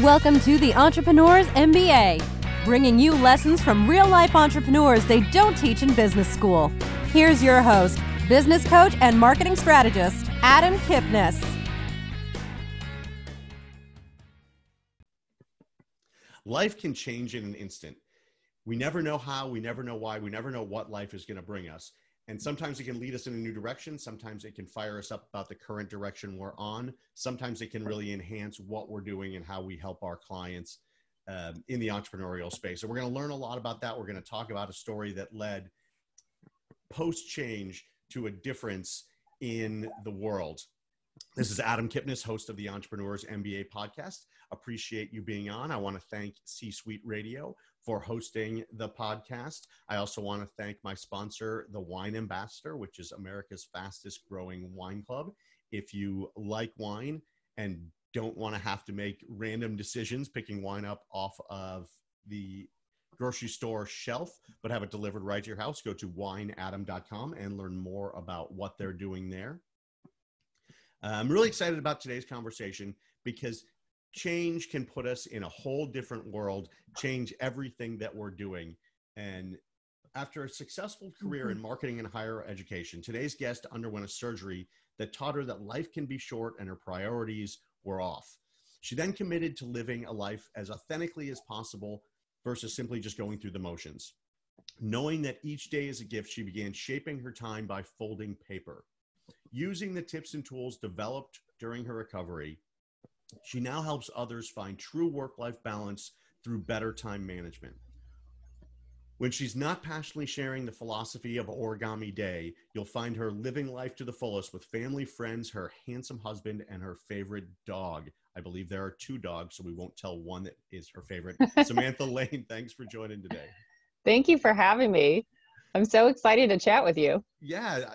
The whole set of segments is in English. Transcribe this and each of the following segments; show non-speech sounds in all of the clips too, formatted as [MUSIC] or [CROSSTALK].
Welcome to the Entrepreneurs MBA, bringing you lessons from real life entrepreneurs they don't teach in business school. Here's your host, business coach and marketing strategist, Adam Kipnis. Life can change in an instant. We never know how, we never know why, we never know what life is going to bring us. And sometimes it can lead us in a new direction. Sometimes it can fire us up about the current direction we're on. Sometimes it can really enhance what we're doing and how we help our clients um, in the entrepreneurial space. So we're going to learn a lot about that. We're going to talk about a story that led post change to a difference in the world. This is Adam Kipnis, host of the Entrepreneurs MBA podcast. Appreciate you being on. I want to thank C Suite Radio for hosting the podcast. I also want to thank my sponsor, the Wine Ambassador, which is America's fastest growing wine club. If you like wine and don't want to have to make random decisions picking wine up off of the grocery store shelf, but have it delivered right to your house, go to wineadam.com and learn more about what they're doing there. I'm really excited about today's conversation because change can put us in a whole different world, change everything that we're doing. And after a successful career in mm-hmm. marketing and higher education, today's guest underwent a surgery that taught her that life can be short and her priorities were off. She then committed to living a life as authentically as possible versus simply just going through the motions. Knowing that each day is a gift, she began shaping her time by folding paper. Using the tips and tools developed during her recovery, she now helps others find true work life balance through better time management. When she's not passionately sharing the philosophy of Origami Day, you'll find her living life to the fullest with family, friends, her handsome husband, and her favorite dog. I believe there are two dogs, so we won't tell one that is her favorite. [LAUGHS] Samantha Lane, thanks for joining today. Thank you for having me. I'm so excited to chat with you. Yeah,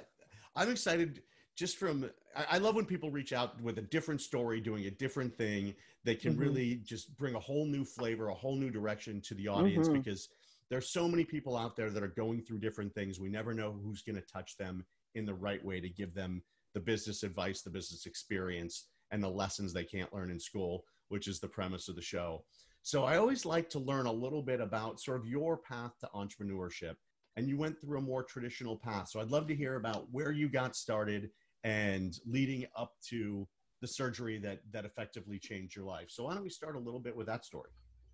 I'm excited just from I, love when people reach out with a different story, doing a different thing. They can mm-hmm. really just bring a whole new flavor, a whole new direction to the audience mm-hmm. because there's so many people out there that are going through different things. We never know who's going to touch them in the right way to give them the business advice, the business experience, and the lessons they can't learn in school, which is the premise of the show. So I always like to learn a little bit about sort of your path to entrepreneurship. And you went through a more traditional path. So I'd love to hear about where you got started and leading up to the surgery that that effectively changed your life. So why don't we start a little bit with that story?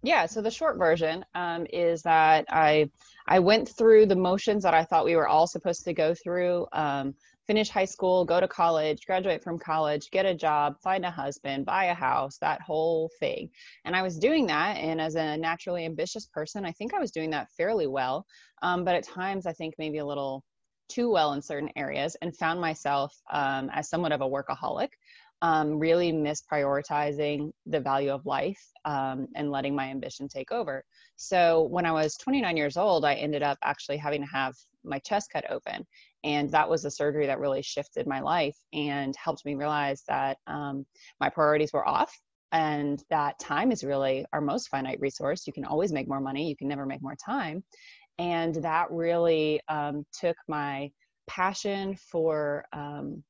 Yeah, so the short version um, is that I I went through the motions that I thought we were all supposed to go through. Um, finish high school, go to college, graduate from college, get a job, find a husband, buy a house, that whole thing. And I was doing that. And as a naturally ambitious person, I think I was doing that fairly well. Um, but at times, I think maybe a little too well in certain areas and found myself um, as somewhat of a workaholic, um, really misprioritizing the value of life um, and letting my ambition take over. So when I was 29 years old, I ended up actually having to have my chest cut open. And that was a surgery that really shifted my life and helped me realize that um, my priorities were off and that time is really our most finite resource. You can always make more money, you can never make more time and that really um, took my passion for um,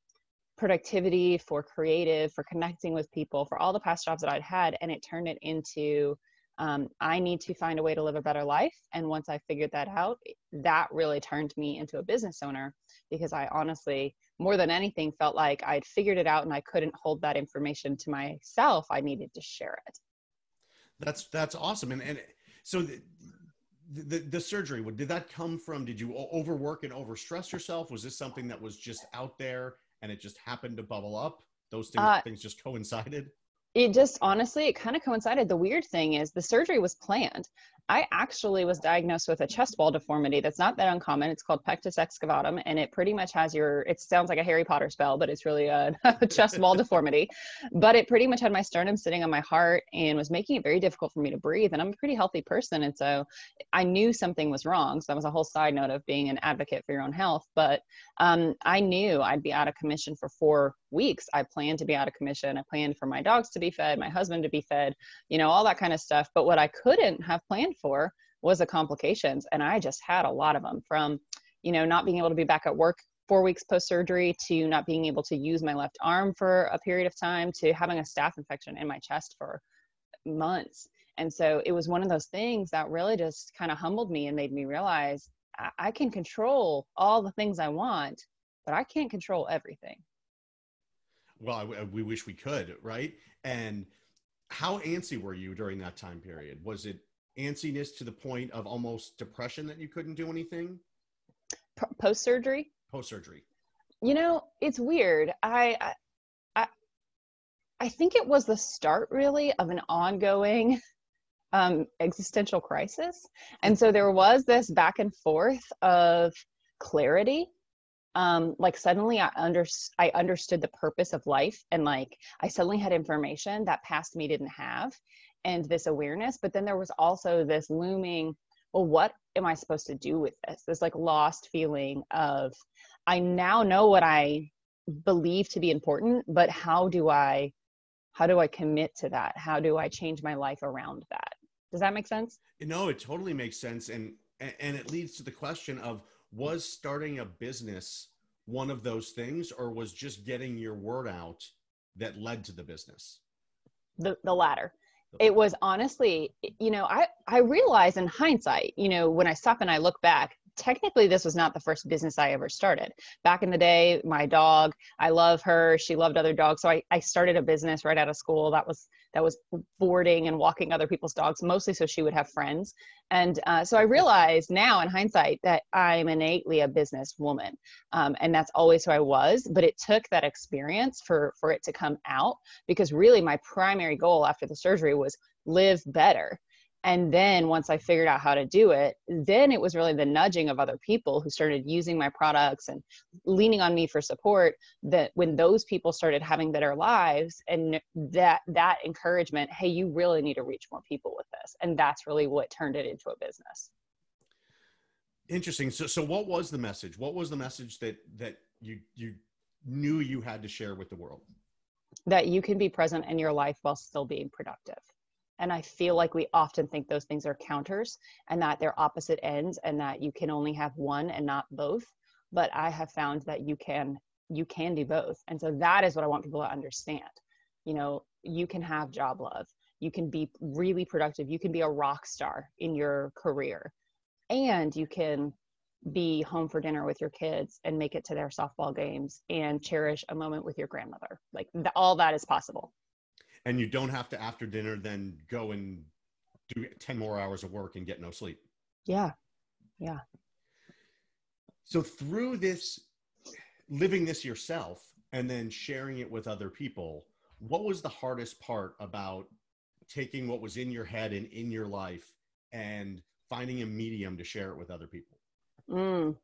productivity for creative for connecting with people for all the past jobs that i'd had and it turned it into um, i need to find a way to live a better life and once i figured that out that really turned me into a business owner because i honestly more than anything felt like i'd figured it out and i couldn't hold that information to myself i needed to share it. That's that's awesome and and so the, the surgery did that come from? Did you overwork and overstress yourself? Was this something that was just out there and it just happened to bubble up? Those things, uh, things just coincided it just honestly it kind of coincided the weird thing is the surgery was planned I actually was diagnosed with a chest wall deformity that's not that uncommon. It's called pectus excavatum, and it pretty much has your, it sounds like a Harry Potter spell, but it's really [LAUGHS] a, chest wall deformity. But it pretty much had my sternum sitting on my heart and was making it very difficult for me to breathe. And I'm a pretty healthy person. And so I knew something was wrong. So that was a whole side note of being an advocate for your own health. But um, I knew I'd be out of commission for four weeks. I planned to be out of commission. I planned for my dogs to be fed, my husband to be fed, you know, all that kind of stuff. But what I couldn't have planned for was the complications. And I just had a lot of them from, you know, not being able to be back at work four weeks post surgery to not being able to use my left arm for a period of time to having a staph infection in my chest for months. And so it was one of those things that really just kind of humbled me and made me realize I, can control all the things I want, but I can't control everything. Well, I, we wish we could, right? And how antsy were you during that time period? Was it antsiness to the point of almost depression that you couldn't do anything? Post surgery? Post surgery. You know, it's weird. I, I I think it was the start really of an ongoing um, existential crisis. And so there was this back and forth of clarity. Um, like suddenly I under I understood the purpose of life and like I suddenly had information that past me didn't have and this awareness. But then there was also this looming, well, what am I supposed to do with this? This like lost feeling of I now know what I believe to be important, but how do I how do I commit to that? How do I change my life around that? Does that make sense? No, it totally makes sense. And and it leads to the question of was starting a business one of those things or was just getting your word out that led to the business? The the latter. It was honestly, you know, I I realize in hindsight, you know, when I stop and I look back, technically this was not the first business i ever started. Back in the day my dog i love her. She loved other dogs. So I, I started a business right out of school. That was that was boarding and walking other people's dogs mostly so she would have friends. And uh, so i realized now in hindsight that i'm innately a business woman um, and that's always who i was but it took that experience for for it to come out because really my primary goal after the surgery was live better and then once i figured out how to do it then it was really the nudging of other people who started using my products and leaning on me for support that when those people started having better lives and that that encouragement hey you really need to reach more people with this. And that's really what turned it into a business. Interesting. So so what was the message? What was the message that that you you knew you had to share with the world? That you can be present in your life while still being productive and I feel like we often think those things are counters and that they're opposite ends and that you can only have one and not both. But I have found that you can you can do both. And so that is what I want people to understand. You know, you can have job love. You can be really productive. You can be a rock star in your career. And you can be home for dinner with your kids and make it to their softball games and cherish a moment with your grandmother. Like the, all that is possible and you don't have to after dinner then go and do 10 more hours of work and get no sleep. Yeah. Yeah. So through this living this yourself and then sharing it with other people what was the hardest part about taking what was in your head and in your life and finding a medium to share it with other people? Mm,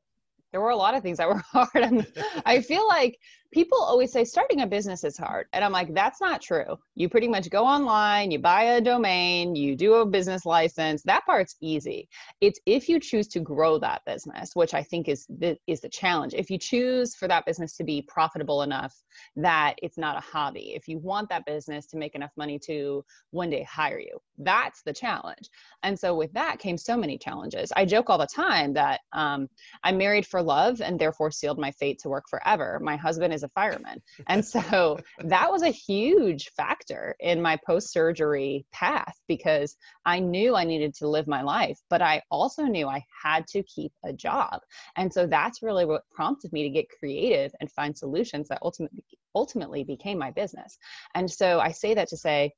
there were a lot of things that were [LAUGHS] hard. And i feel like people always say starting a business is hard and i'm like that's not true. You pretty much go online you buy a domain you do a business license. That part's easy. It's if you choose to grow that business which i think is the, is the challenge. If you choose for that business to be profitable enough that it's not a hobby if you want that business to make enough money to one day hire you that's the challenge. And so with that came so many challenges. I joke all the time that um, i'm married for love and therefore sealed my fate to work forever my husband is a fireman. And so [LAUGHS] that was a huge factor in my post surgery path because I knew I needed to live my life, but I also knew I had to keep a job. And so that's really what prompted me to get creative and find solutions that ultimately ultimately became my business. And so I say that to say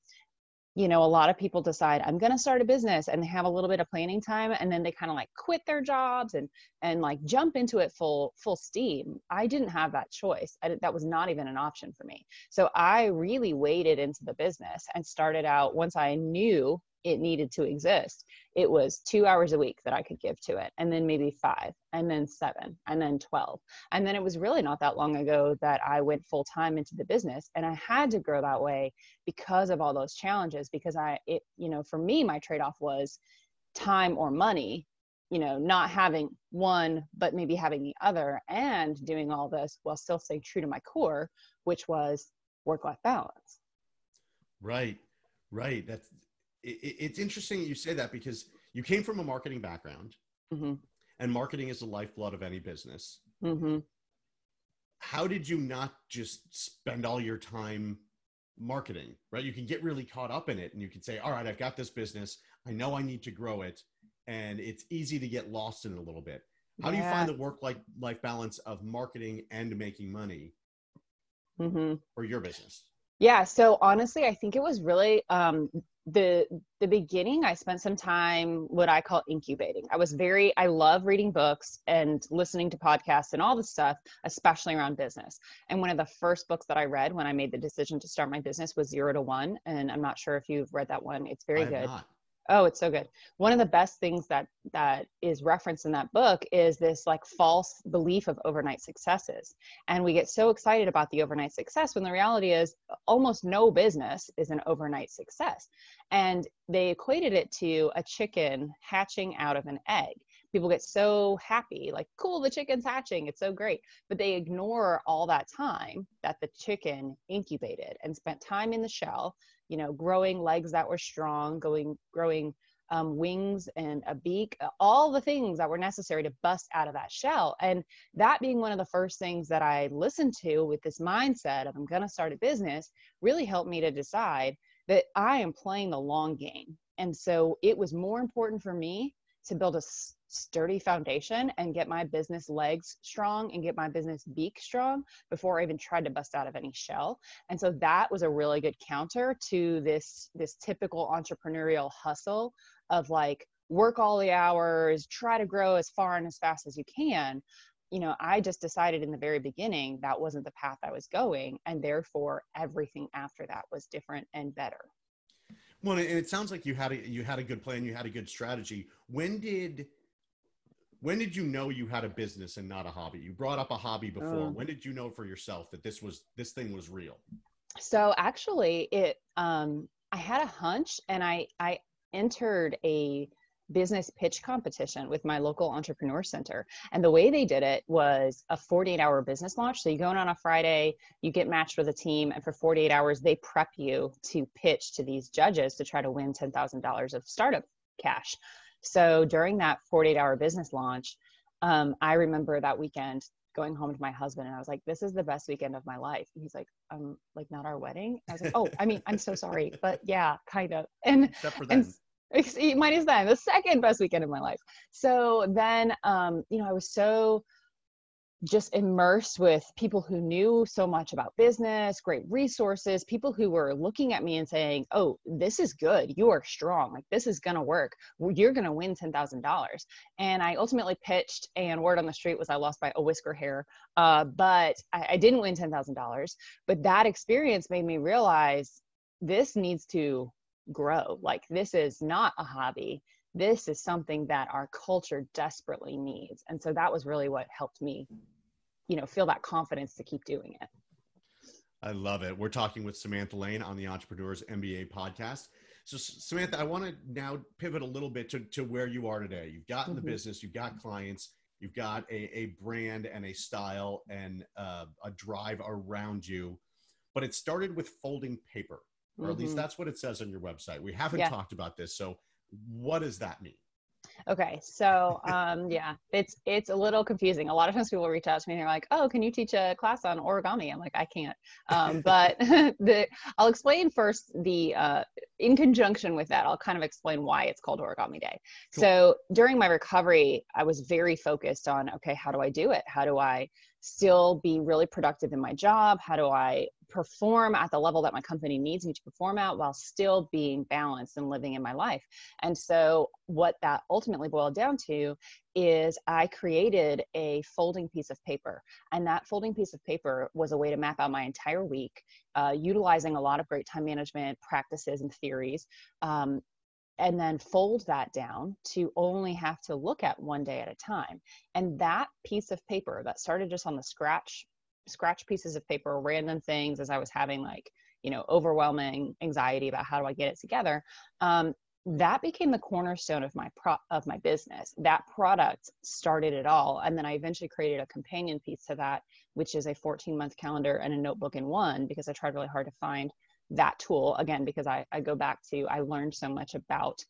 you know, a lot of people decide I'm going to start a business and they have a little bit of planning time and then they kind of like quit their jobs and and like jump into it full full steam. I didn't have that choice. I, that was not even an option for me. So I really waded into the business and started out once I knew it needed to exist. It was two hours a week that I could give to it, and then maybe five, and then seven, and then 12. And then it was really not that long ago that I went full time into the business, and I had to grow that way because of all those challenges. Because I, it, you know, for me, my trade off was time or money. You know, not having one, but maybe having the other, and doing all this while still staying true to my core, which was work life balance. Right, right. That's it, it's interesting you say that because you came from a marketing background mm-hmm. and marketing is the lifeblood of any business mm-hmm. how did you not just spend all your time marketing, right? You can get really caught up in it and you can say, all right, I've got this business. I know I need to grow it. And it's easy to get lost in it a little bit. How yeah. do you find the work life balance of marketing and making money mm-hmm. for your business? Yeah. So honestly, I think it was really um, the the beginning i spent some time what i call incubating. I was very i love reading books and listening to podcasts and all the stuff especially around business. And one of the first books that i read when i made the decision to start my business was zero to one and i'm not sure if you've read that one. It's very good. not. Oh, it's so good. One of the best things that that is referenced in that book is this like false belief of overnight successes. And we get so excited about the overnight success when the reality is almost no business is an overnight success. And they equated it to a chicken hatching out of an egg. People get so happy, like, cool, the chicken's hatching, it's so great. But they ignore all that time that the chicken incubated and spent time in the shell you know, growing legs that were strong, going, growing um, wings and a beak, uh, all the things that were necessary to bust out of that shell. And that being one of the first things that I listened to with this mindset of I'm going to start a business really helped me to decide that I am playing the long game. And so it was more important for me to build a sturdy foundation and get my business legs strong and get my business beak strong before I even tried to bust out of any shell. And so that was a really good counter to this this typical entrepreneurial hustle of like work all the hours, try to grow as far and as fast as you can. You know, I just decided in the very beginning that wasn't the path I was going and therefore everything after that was different and better. Well, and it sounds like you had a you had a good plan, you had a good strategy. When did when did you know you had a business and not a hobby? You brought up a hobby before. Um, when did you know for yourself that this was this thing was real? So actually it um i had a hunch and i i entered a business pitch competition with my local entrepreneur center. And the way they did it was a 48 hour business launch. So you go in on a friday you get matched with a team and for 48 hours they prep you to pitch to these judges to try to win $10000 of startup cash so during that 48 hour business launch, um, I remember that weekend going home to my husband and I was like, this is the best weekend of my life. And he's like, um, like not our wedding. I was like, oh, I mean, I'm so sorry, but yeah, kind of. [LAUGHS] And, Except for and mine is then the second best weekend of my life. So then, um, you know, I was so just immersed with people who knew so much about business, great resources, people who were looking at me and saying, Oh, this is good. You are strong. Like, this is going to work. You're going to win $10,000. And I ultimately pitched, and word on the street was I lost by a whisker hair. Uh, but I, I didn't win $10,000. But that experience made me realize this needs to grow. Like, this is not a hobby this is something that our culture desperately needs and so that was really what helped me you know feel that confidence to keep doing it i love it we're talking with samantha lane on the entrepreneurs mba podcast so samantha i want to now pivot a little bit to, to where you are today you've gotten mm-hmm. the business you've got clients you've got a, a brand and a style and uh, a drive around you but it started with folding paper or mm-hmm. at least mm-hmm. that's what it says on your website we haven't yeah. talked about this so what does that mean Okay, so um, yeah, it's it's a little confusing. A lot of times people reach out to me and they're like, "Oh, can you teach a class on origami?" I'm like, "I can't." Um, [LAUGHS] but [LAUGHS] the I'll explain first the uh, in conjunction with that, I'll kind of explain why it's called Origami Day. Cool. So during my recovery, I was very focused on okay, how do I do it? How do I still be really productive in my job? How do I perform at the level that my company needs me to perform at while still being balanced and living in my life? And so, what that ultimately boiled down to is I created a folding piece of paper. And that folding piece of paper was a way to map out my entire week, uh, utilizing a lot of great time management practices and theories. Um, and then fold that down to only have to look at one day at a time. And that piece of paper that started just on the scratch, scratch pieces of paper, random things as I was having like, you know, overwhelming anxiety about how do I get it together. Um, that became the cornerstone of my pro- of my business. That product started it all, and then I eventually created a companion piece to that, which is a 14 month calendar and a notebook in one because I tried really hard to find that tool again because I, I go back to I learned so much about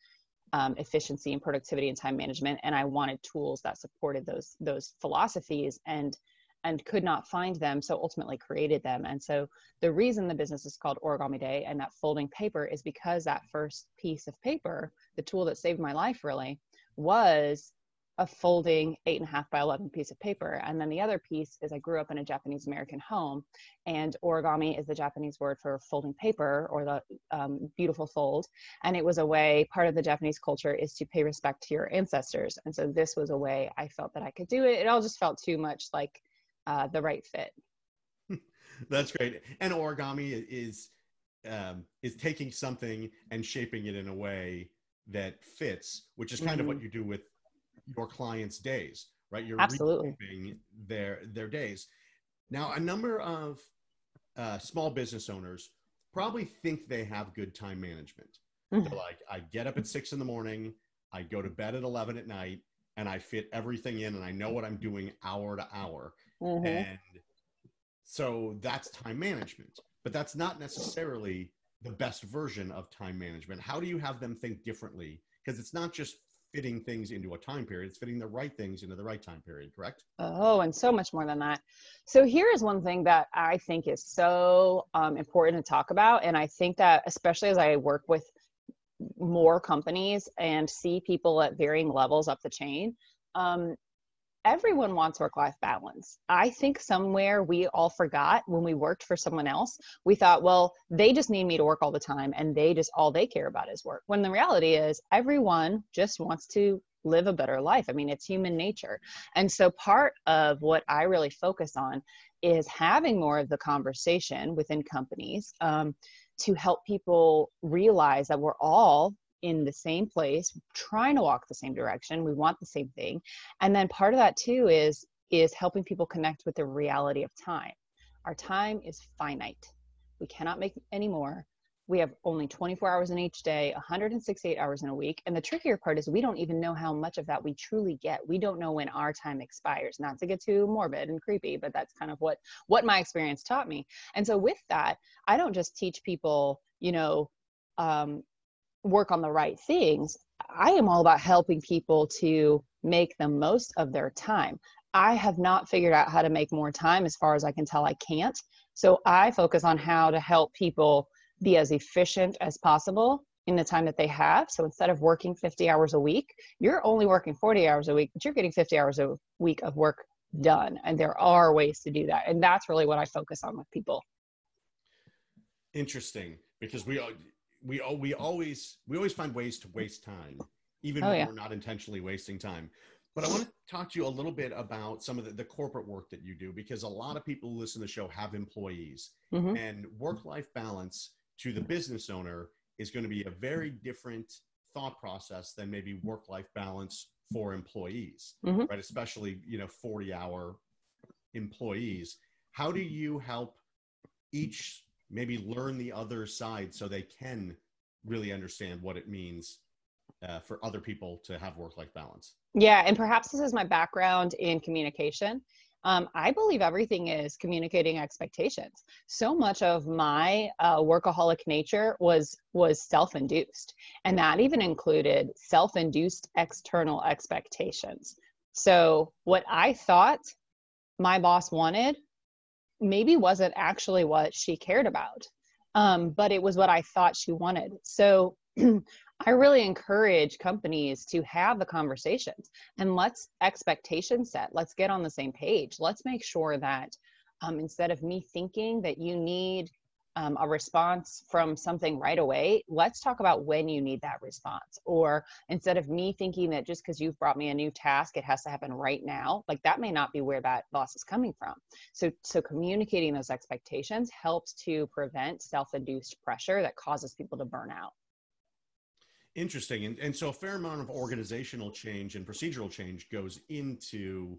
um, efficiency and productivity and time management, and I wanted tools that supported those those philosophies and and could not find them, so ultimately created them. And so the reason the business is called Origami Day and that folding paper is because that first piece of paper, the tool that saved my life really, was a folding eight and a half by 11 piece of paper. And then the other piece is I grew up in a Japanese American home, and origami is the Japanese word for folding paper or the um, beautiful fold. And it was a way, part of the Japanese culture is to pay respect to your ancestors. And so this was a way I felt that I could do it. It all just felt too much like uh, the right fit. [LAUGHS] That's great. And origami is um, is taking something and shaping it in a way that fits, which is kind mm-hmm. of what mm-hmm. you do with your clients' days, right? You're absolutely their their days. Now, a number of uh, small business owners probably think they have good time management. Mm-hmm. They're like, I get up at six in the morning, I go to bed at eleven at night, and I fit everything in, and I know what I'm doing hour to hour, mm-hmm. and so that's time management. But that's not necessarily the best version of time management. How do you have them think differently? Because it's not just fitting things into a time period. It's fitting the right things into the right time period correct? Oh and so much more than that. So here is one thing that i think is so um, important to talk about and i think that especially as i work with more companies and see people at varying levels up the chain um, everyone wants work life balance. I think somewhere we all forgot when we worked for someone else, we thought, well, they just need me to work all the time and they just all they care about is work. When the reality is, everyone just wants to live a better life. I mean, it's human nature. And so part of what I really focus on is having more of the conversation within companies um, to help people realize that we're all in the same place trying to walk the same direction we want the same thing. And then part of that too is is helping people connect with the reality of time. Our time is finite. We cannot make any more. We have only 24 hours in each day 168 hours in a week. And the trickier part is we don't even know how much of that we truly get. We don't know when our time expires. Not to get too morbid and creepy but that's kind of what what my experience taught me. And so with that i don't just teach people you know um, work on the right things, I am all about helping people to make the most of their time. I have not figured out how to make more time as far as I can tell I can't. So I focus on how to help people be as efficient as possible in the time that they have. So instead of working 50 hours a week, you're only working 40 hours a week, but you're getting 50 hours a week of work done. And there are ways to do that. And that's really what I focus on with people. Interesting because we uh, we we always we always find ways to waste time, even oh, when yeah. we're not intentionally wasting time. But I want to talk to you a little bit about some of the, the corporate work that you do because a lot of people who listen to the show have employees mm-hmm. and work life balance to the business owner is going to be a very different thought process than maybe work life balance for employees, mm-hmm. right? Especially, you know, 40 hour employees. How do you help each maybe learn the other side so they can really understand what it means uh, for other people to have work life balance. Yeah, and perhaps this is my background in communication. Um, I believe everything is communicating expectations. So much of my uh, workaholic nature was was self-induced, and that even included self-induced external expectations. So what I thought my boss wanted maybe wasn't actually what she cared about, um, but it was what I thought she wanted. So [CLEARS THROAT] I really encourage companies to have the conversations and let's expectation set. Let's get on the same page. Let's make sure that um, instead of me thinking that you need um, a response from something right away, let's talk about when you need that response. Or instead of me thinking that just because you've brought me a new task, it has to happen right now, like that may not be where that boss is coming from. So, so communicating those expectations helps to prevent self-induced pressure that causes people to burn out. Interesting. And, and so a fair amount of organizational change and procedural change goes into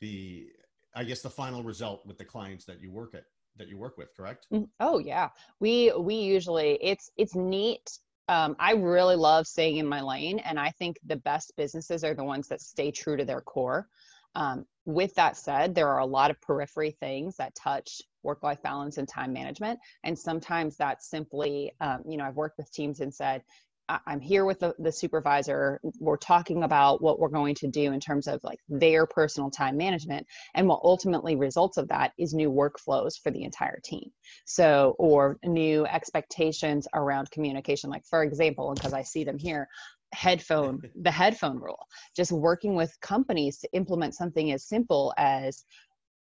the, I guess, the final result with the clients that you work at that you work with, correct? Mm, oh yeah, we we usually it's it's neat. Um, I really love staying in my lane, and I think the best businesses are the ones that stay true to their core. Um, with that said, there are a lot of periphery things that touch work life balance and time management. And sometimes that's simply, um, you know, I've worked with teams and said, I'm here with the, the supervisor. We're talking about what we're going to do in terms of like their personal time management. And what ultimately results of that is new workflows for the entire team. So, or new expectations around communication. Like, for example, because I see them here, headphone, [LAUGHS] the headphone rule, just working with companies to implement something as simple as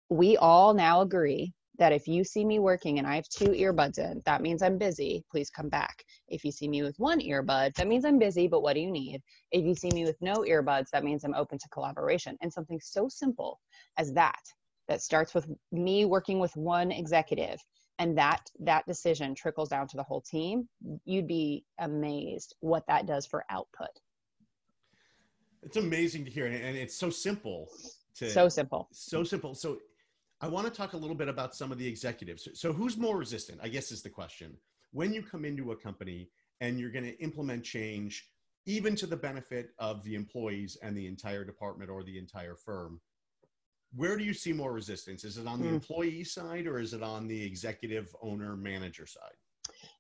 we all now agree that if you see me working and I have two earbuds in, that means I'm busy. Please come back. If you see me with one earbud, that means I'm busy, but what do you need? If you see me with no earbuds, that means I'm open to collaboration. And something so simple as that, that starts with me working with one executive and that that decision trickles down to the whole team, you'd be amazed what that does for output. It's amazing to hear and it's so simple to so simple. So simple. So I want to talk a little bit about some of the executives. So, who's more resistant? I guess is the question. When you come into a company and you're going to implement change, even to the benefit of the employees and the entire department or the entire firm, where do you see more resistance? Is it on the mm. employee side or is it on the executive owner manager side?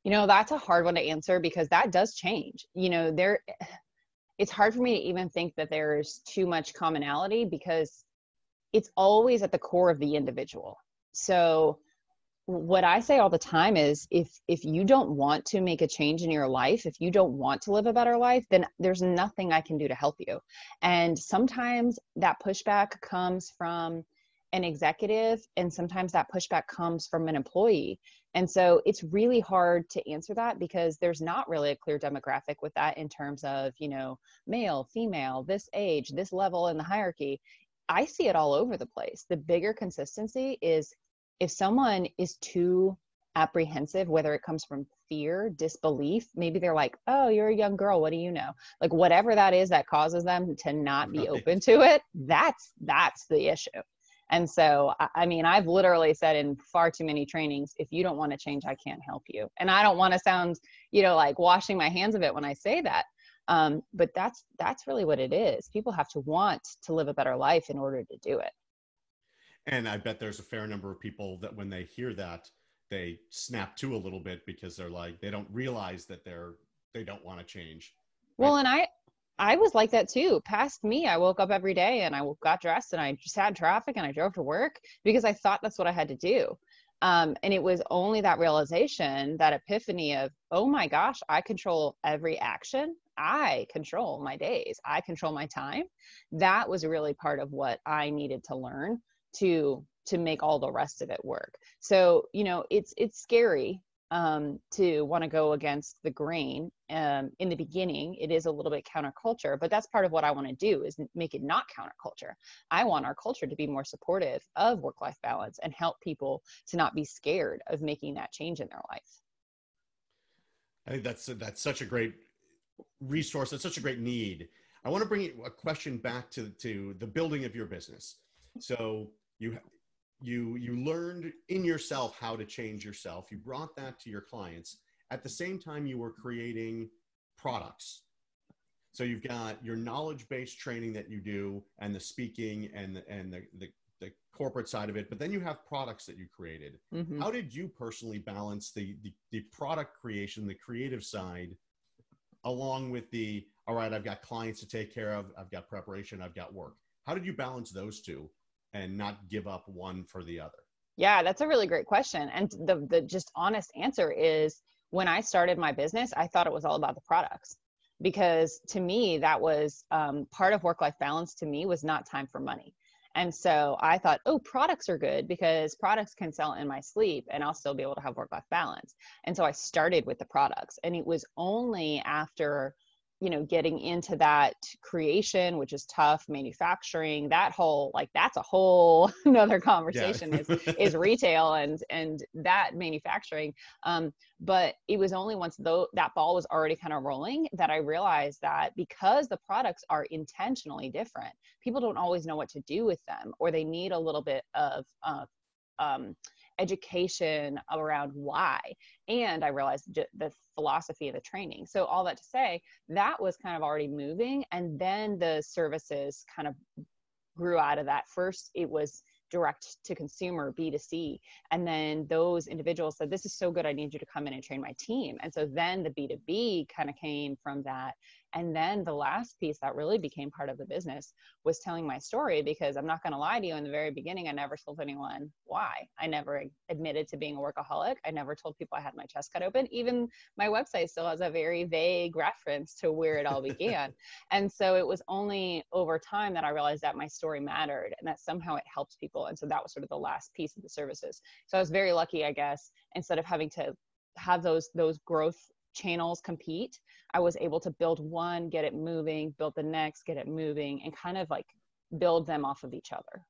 You know, that's a hard one to answer because that does change. You know, there [SIGHS] it's hard for me to even think that there's too much commonality because it's always at the core of the individual. So what i say all the time is if if you don't want to make a change in your life if you don't want to live a better life then there's nothing i can do to help you. And sometimes that pushback comes from an executive and sometimes that pushback comes from an employee. And so it's really hard to answer that because there's not really a clear demographic with that in terms of you know male female this age this level in the hierarchy I see it all over the place. The bigger consistency is if someone is too apprehensive, whether it comes from fear, disbelief, maybe they're like, oh, you're a young girl. What do you know? Like whatever that is that causes them to not be open to it, that's that's the issue. And so, I mean, I've literally said in far too many trainings, if you don't want to change, I can't help you. And I don't want to sound, you know, like washing my hands of it when I say that um, but that's that's really what it is people have to want to live a better life in order to do it and i bet there's a fair number of people that when they hear that they snap to a little bit because they're like they don't realize that they're they don't want to change right? well and i i was like that too past me i woke up every day and i got dressed and i just had traffic and i drove to work because i thought that's what i had to do um, and it was only that realization, that epiphany of, oh my gosh, I control every action. I control my days. I control my time. That was really part of what I needed to learn to to make all the rest of it work. So, you know, it's it's scary um, to want to go against the grain. Um, in the beginning, it is a little bit counterculture, but that's part of what I want to do is make it not counterculture. I want our culture to be more supportive of work-life balance and help people to not be scared of making that change in their life. I think that's that's such a great resource. It's such a great need. I want to bring a question back to to the building of your business. So you you you learned in yourself how to change yourself you brought that to your clients at the same time you were creating products so you've got your knowledge based training that you do and the speaking and the, and the, the, the corporate side of it but then you have products that you created mm-hmm. how did you personally balance the, the the product creation the creative side along with the all right i've got clients to take care of i've got preparation i've got work how did you balance those two and not give up one for the other? Yeah, that's a really great question. And the the just honest answer is when I started my business, I thought it was all about the products because to me that was um, part of work life balance. To me was not time for money. And so I thought, oh, products are good because products can sell in my sleep and I'll still be able to have work life balance. And so I started with the products. And it was only after you know getting into that creation which is tough manufacturing that whole like that's a whole [LAUGHS] another conversation yeah. is is retail and and that manufacturing um but it was only once though that ball was already kind of rolling that i realized that because the products are intentionally different people don't always know what to do with them or they need a little bit of uh, um, education around why. And I realized the philosophy of the training. So, all that to say, that was kind of already moving. And then the services kind of grew out of that. First, it was direct to consumer b2c and then those individuals said this is so good i need you to come in and train my team and so then the b2b kind of came from that and then the last piece that really became part of the business was telling my story because I'm not going to lie to you in the very beginning, I never told anyone why. I never admitted to being a workaholic. I never told people I had my chest cut open. Even my website still has a very vague reference to where it all began. [LAUGHS] and so it was only over time that I realized that my story mattered and that somehow it helped people. And so that was sort of the last piece of the services. So I was very lucky, I guess, instead of having to have those those growth channels compete, I was able to build one, get it moving, build the next, get it moving, and kind of like build them off of each other.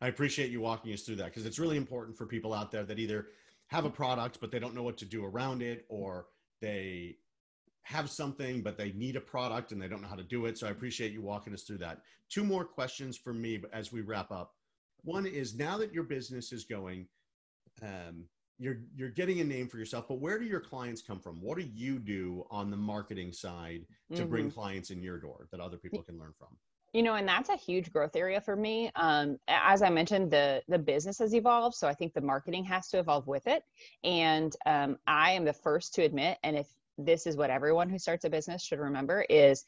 I appreciate you walking us through that because it's really important for people out there that either have a product but they don't know what to do around it or they have something but they need a product and they don't know how to do it. So I appreciate you walking us through that. Two more questions for me as we wrap up. One is now that your business is going, um, you're you're getting a name for yourself but where do your clients come from? What do you do on the marketing side to mm-hmm. bring clients in your door that other people can learn from? You know and that's a huge growth area for me. Um, as i mentioned the the business has evolved so i think the marketing has to evolve with it. And um, i am the first to admit and if this is what everyone who starts a business should remember is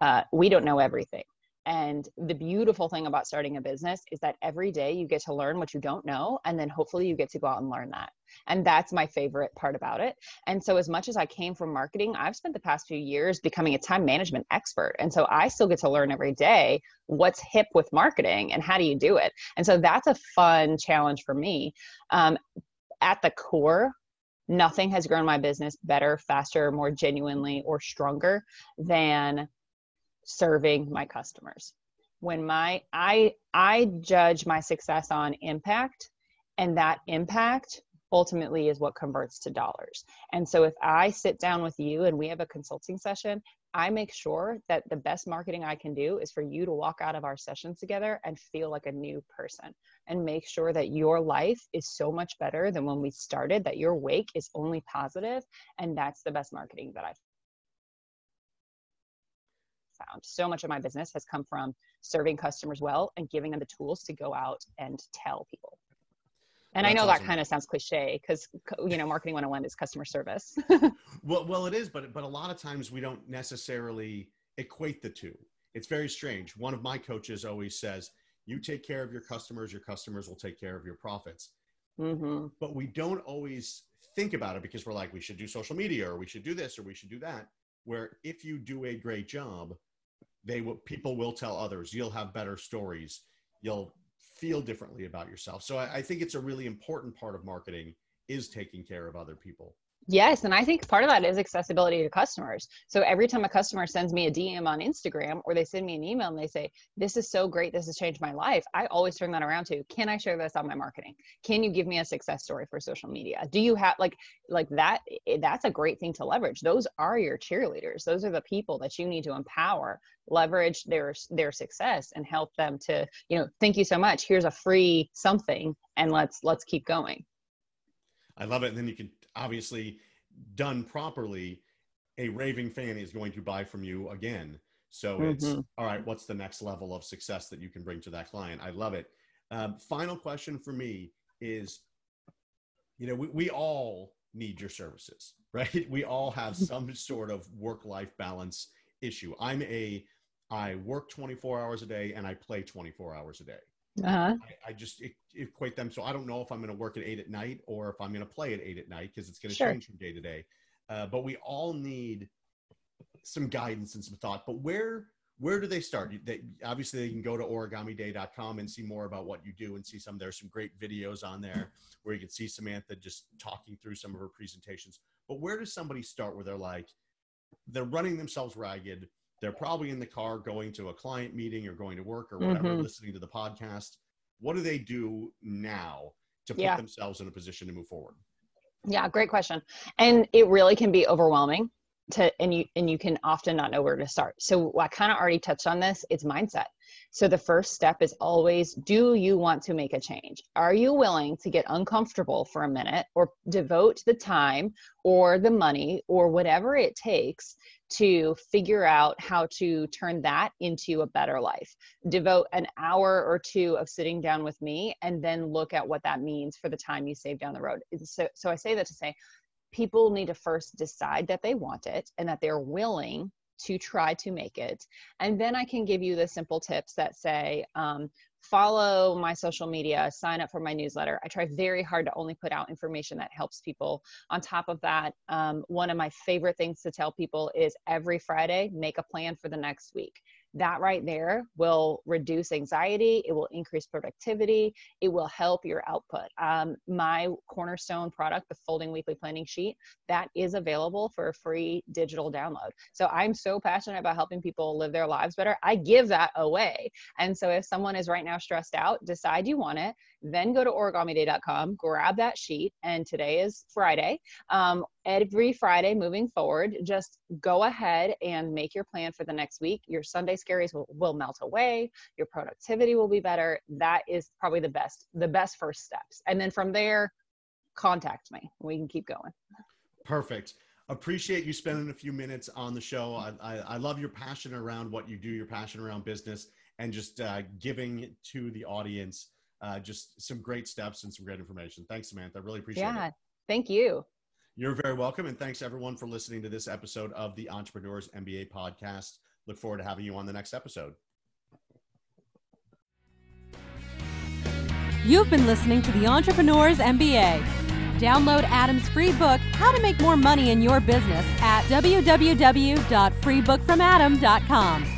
uh, we don't know everything and the beautiful thing about starting a business is that every day you get to learn what you don't know, and then hopefully you get to go out and learn that. And that's my favorite part about it. And so, as much as I came from marketing, I've spent the past few years becoming a time management expert. And so, I still get to learn every day what's hip with marketing and how do you do it. And so, that's a fun challenge for me. Um, at the core, nothing has grown my business better, faster, more genuinely, or stronger than serving my customers. When my i i judge my success on impact and that impact ultimately is what converts to dollars. And so if i sit down with you and we have a consulting session i make sure that the best marketing i can do is for you to walk out of our sessions together and feel like a new person and make sure that your life is so much better than when we started that your wake is only positive and that's the best marketing that i've found. So much of my business has come from serving customers well and giving them the tools to go out and tell people. And That's I know awesome. that kind of sounds cliche because you know marketing 101 is customer service. [LAUGHS] well, well, it is, but but a lot of times we don't necessarily equate the two. It's very strange. One of my coaches always says, "You take care of your customers, your customers will take care of your profits." Mm-hmm. But we don't always think about it because we're like, we should do social media, or we should do this, or we should do that. Where if you do a great job, they will people will tell others you'll have better stories. You'll feel differently about yourself. So I, I, think it's a really important part of marketing is taking care of other people Yes, and I think part of that is accessibility to customers. So every time a customer sends me a DM on Instagram or they send me an email and they say, "This is so great, this has changed my life." I always turn that around to, "Can I share this on my marketing? Can you give me a success story for social media? Do you have like like that eh, that's a great thing to leverage. Those are your cheerleaders. Those are the people that you need to empower, leverage their their success and help them to, you know, thank you so much. Here's a free something and let's let's keep going." I love it. And then you can obviously done properly, a raving fan is going to buy from you again. So mm-hmm. it's all right. What's the next level of success that you can bring to that client? I love it. Um, final question for me is, you know, we, we all need your services, [LAUGHS] right? We all have some sort of work life balance issue. I'm a, I work 24 hours a day and I play 24 hours a day. Uh-huh. I, I, just equate them. So I don't know if I'm going to work at eight at night or if I'm going to play at eight at night because it's going to sure. change from day to day. Uh, but we all need some guidance and some thought. But where where do they start? They, obviously, they can go to origamiday.com and see more about what you do and see some. There's some great videos on there where you can see Samantha just talking through some of her presentations. But where does somebody start where they're like, they're running themselves ragged? They're probably in the car going to a client meeting or going to work or whatever, mm-hmm. listening to the podcast. What do they do now to put yeah. themselves in a position to move forward? Yeah, great question. And it really can be overwhelming. To and you and you can often not know where to start. So i kind of already touched on this it's mindset. So the first step is always do you want to make a change? Are you willing to get uncomfortable for a minute or devote the time or the money or whatever it takes to figure out how to turn that into a better life? Devote an hour or two of sitting down with me and then look at what that means for the time you save down the road. So, so i say that to say people need to first decide that they want it and that they're willing to try to make it. And then I can give you the simple tips that say, um, follow my social media, sign up for my newsletter. I try very hard to only put out information that helps people. On top of that, um, one of my favorite things to tell people is every Friday, make a plan for the next week that right there will reduce anxiety it will increase productivity it will help your output. Um, my cornerstone product the folding weekly planning sheet that is available for a free digital download. So i'm so passionate about helping people live their lives better i give that away. And so if someone is right now stressed out decide you want it then go to origamiday.com grab that sheet and today is friday. Um, every Friday moving forward, just go ahead and make your plan for the next week. Your Sunday scaries will, will melt away. Your productivity will be better. That is probably the best, the best first steps. And then from there, contact me. We can keep going. Perfect. Appreciate you spending a few minutes on the show. I, I, I love your passion around what you do, your passion around business, and just uh, giving to the audience uh, just some great steps and some great information. Thanks, Samantha. I really appreciate yeah, it. Yeah, thank you. You're very welcome. And thanks everyone for listening to this episode of the Entrepreneurs MBA podcast. Look forward to having you on the next episode. You've been listening to the Entrepreneurs MBA. Download Adam's free book, How to Make More Money in Your Business, at www.freebookfromadam.com.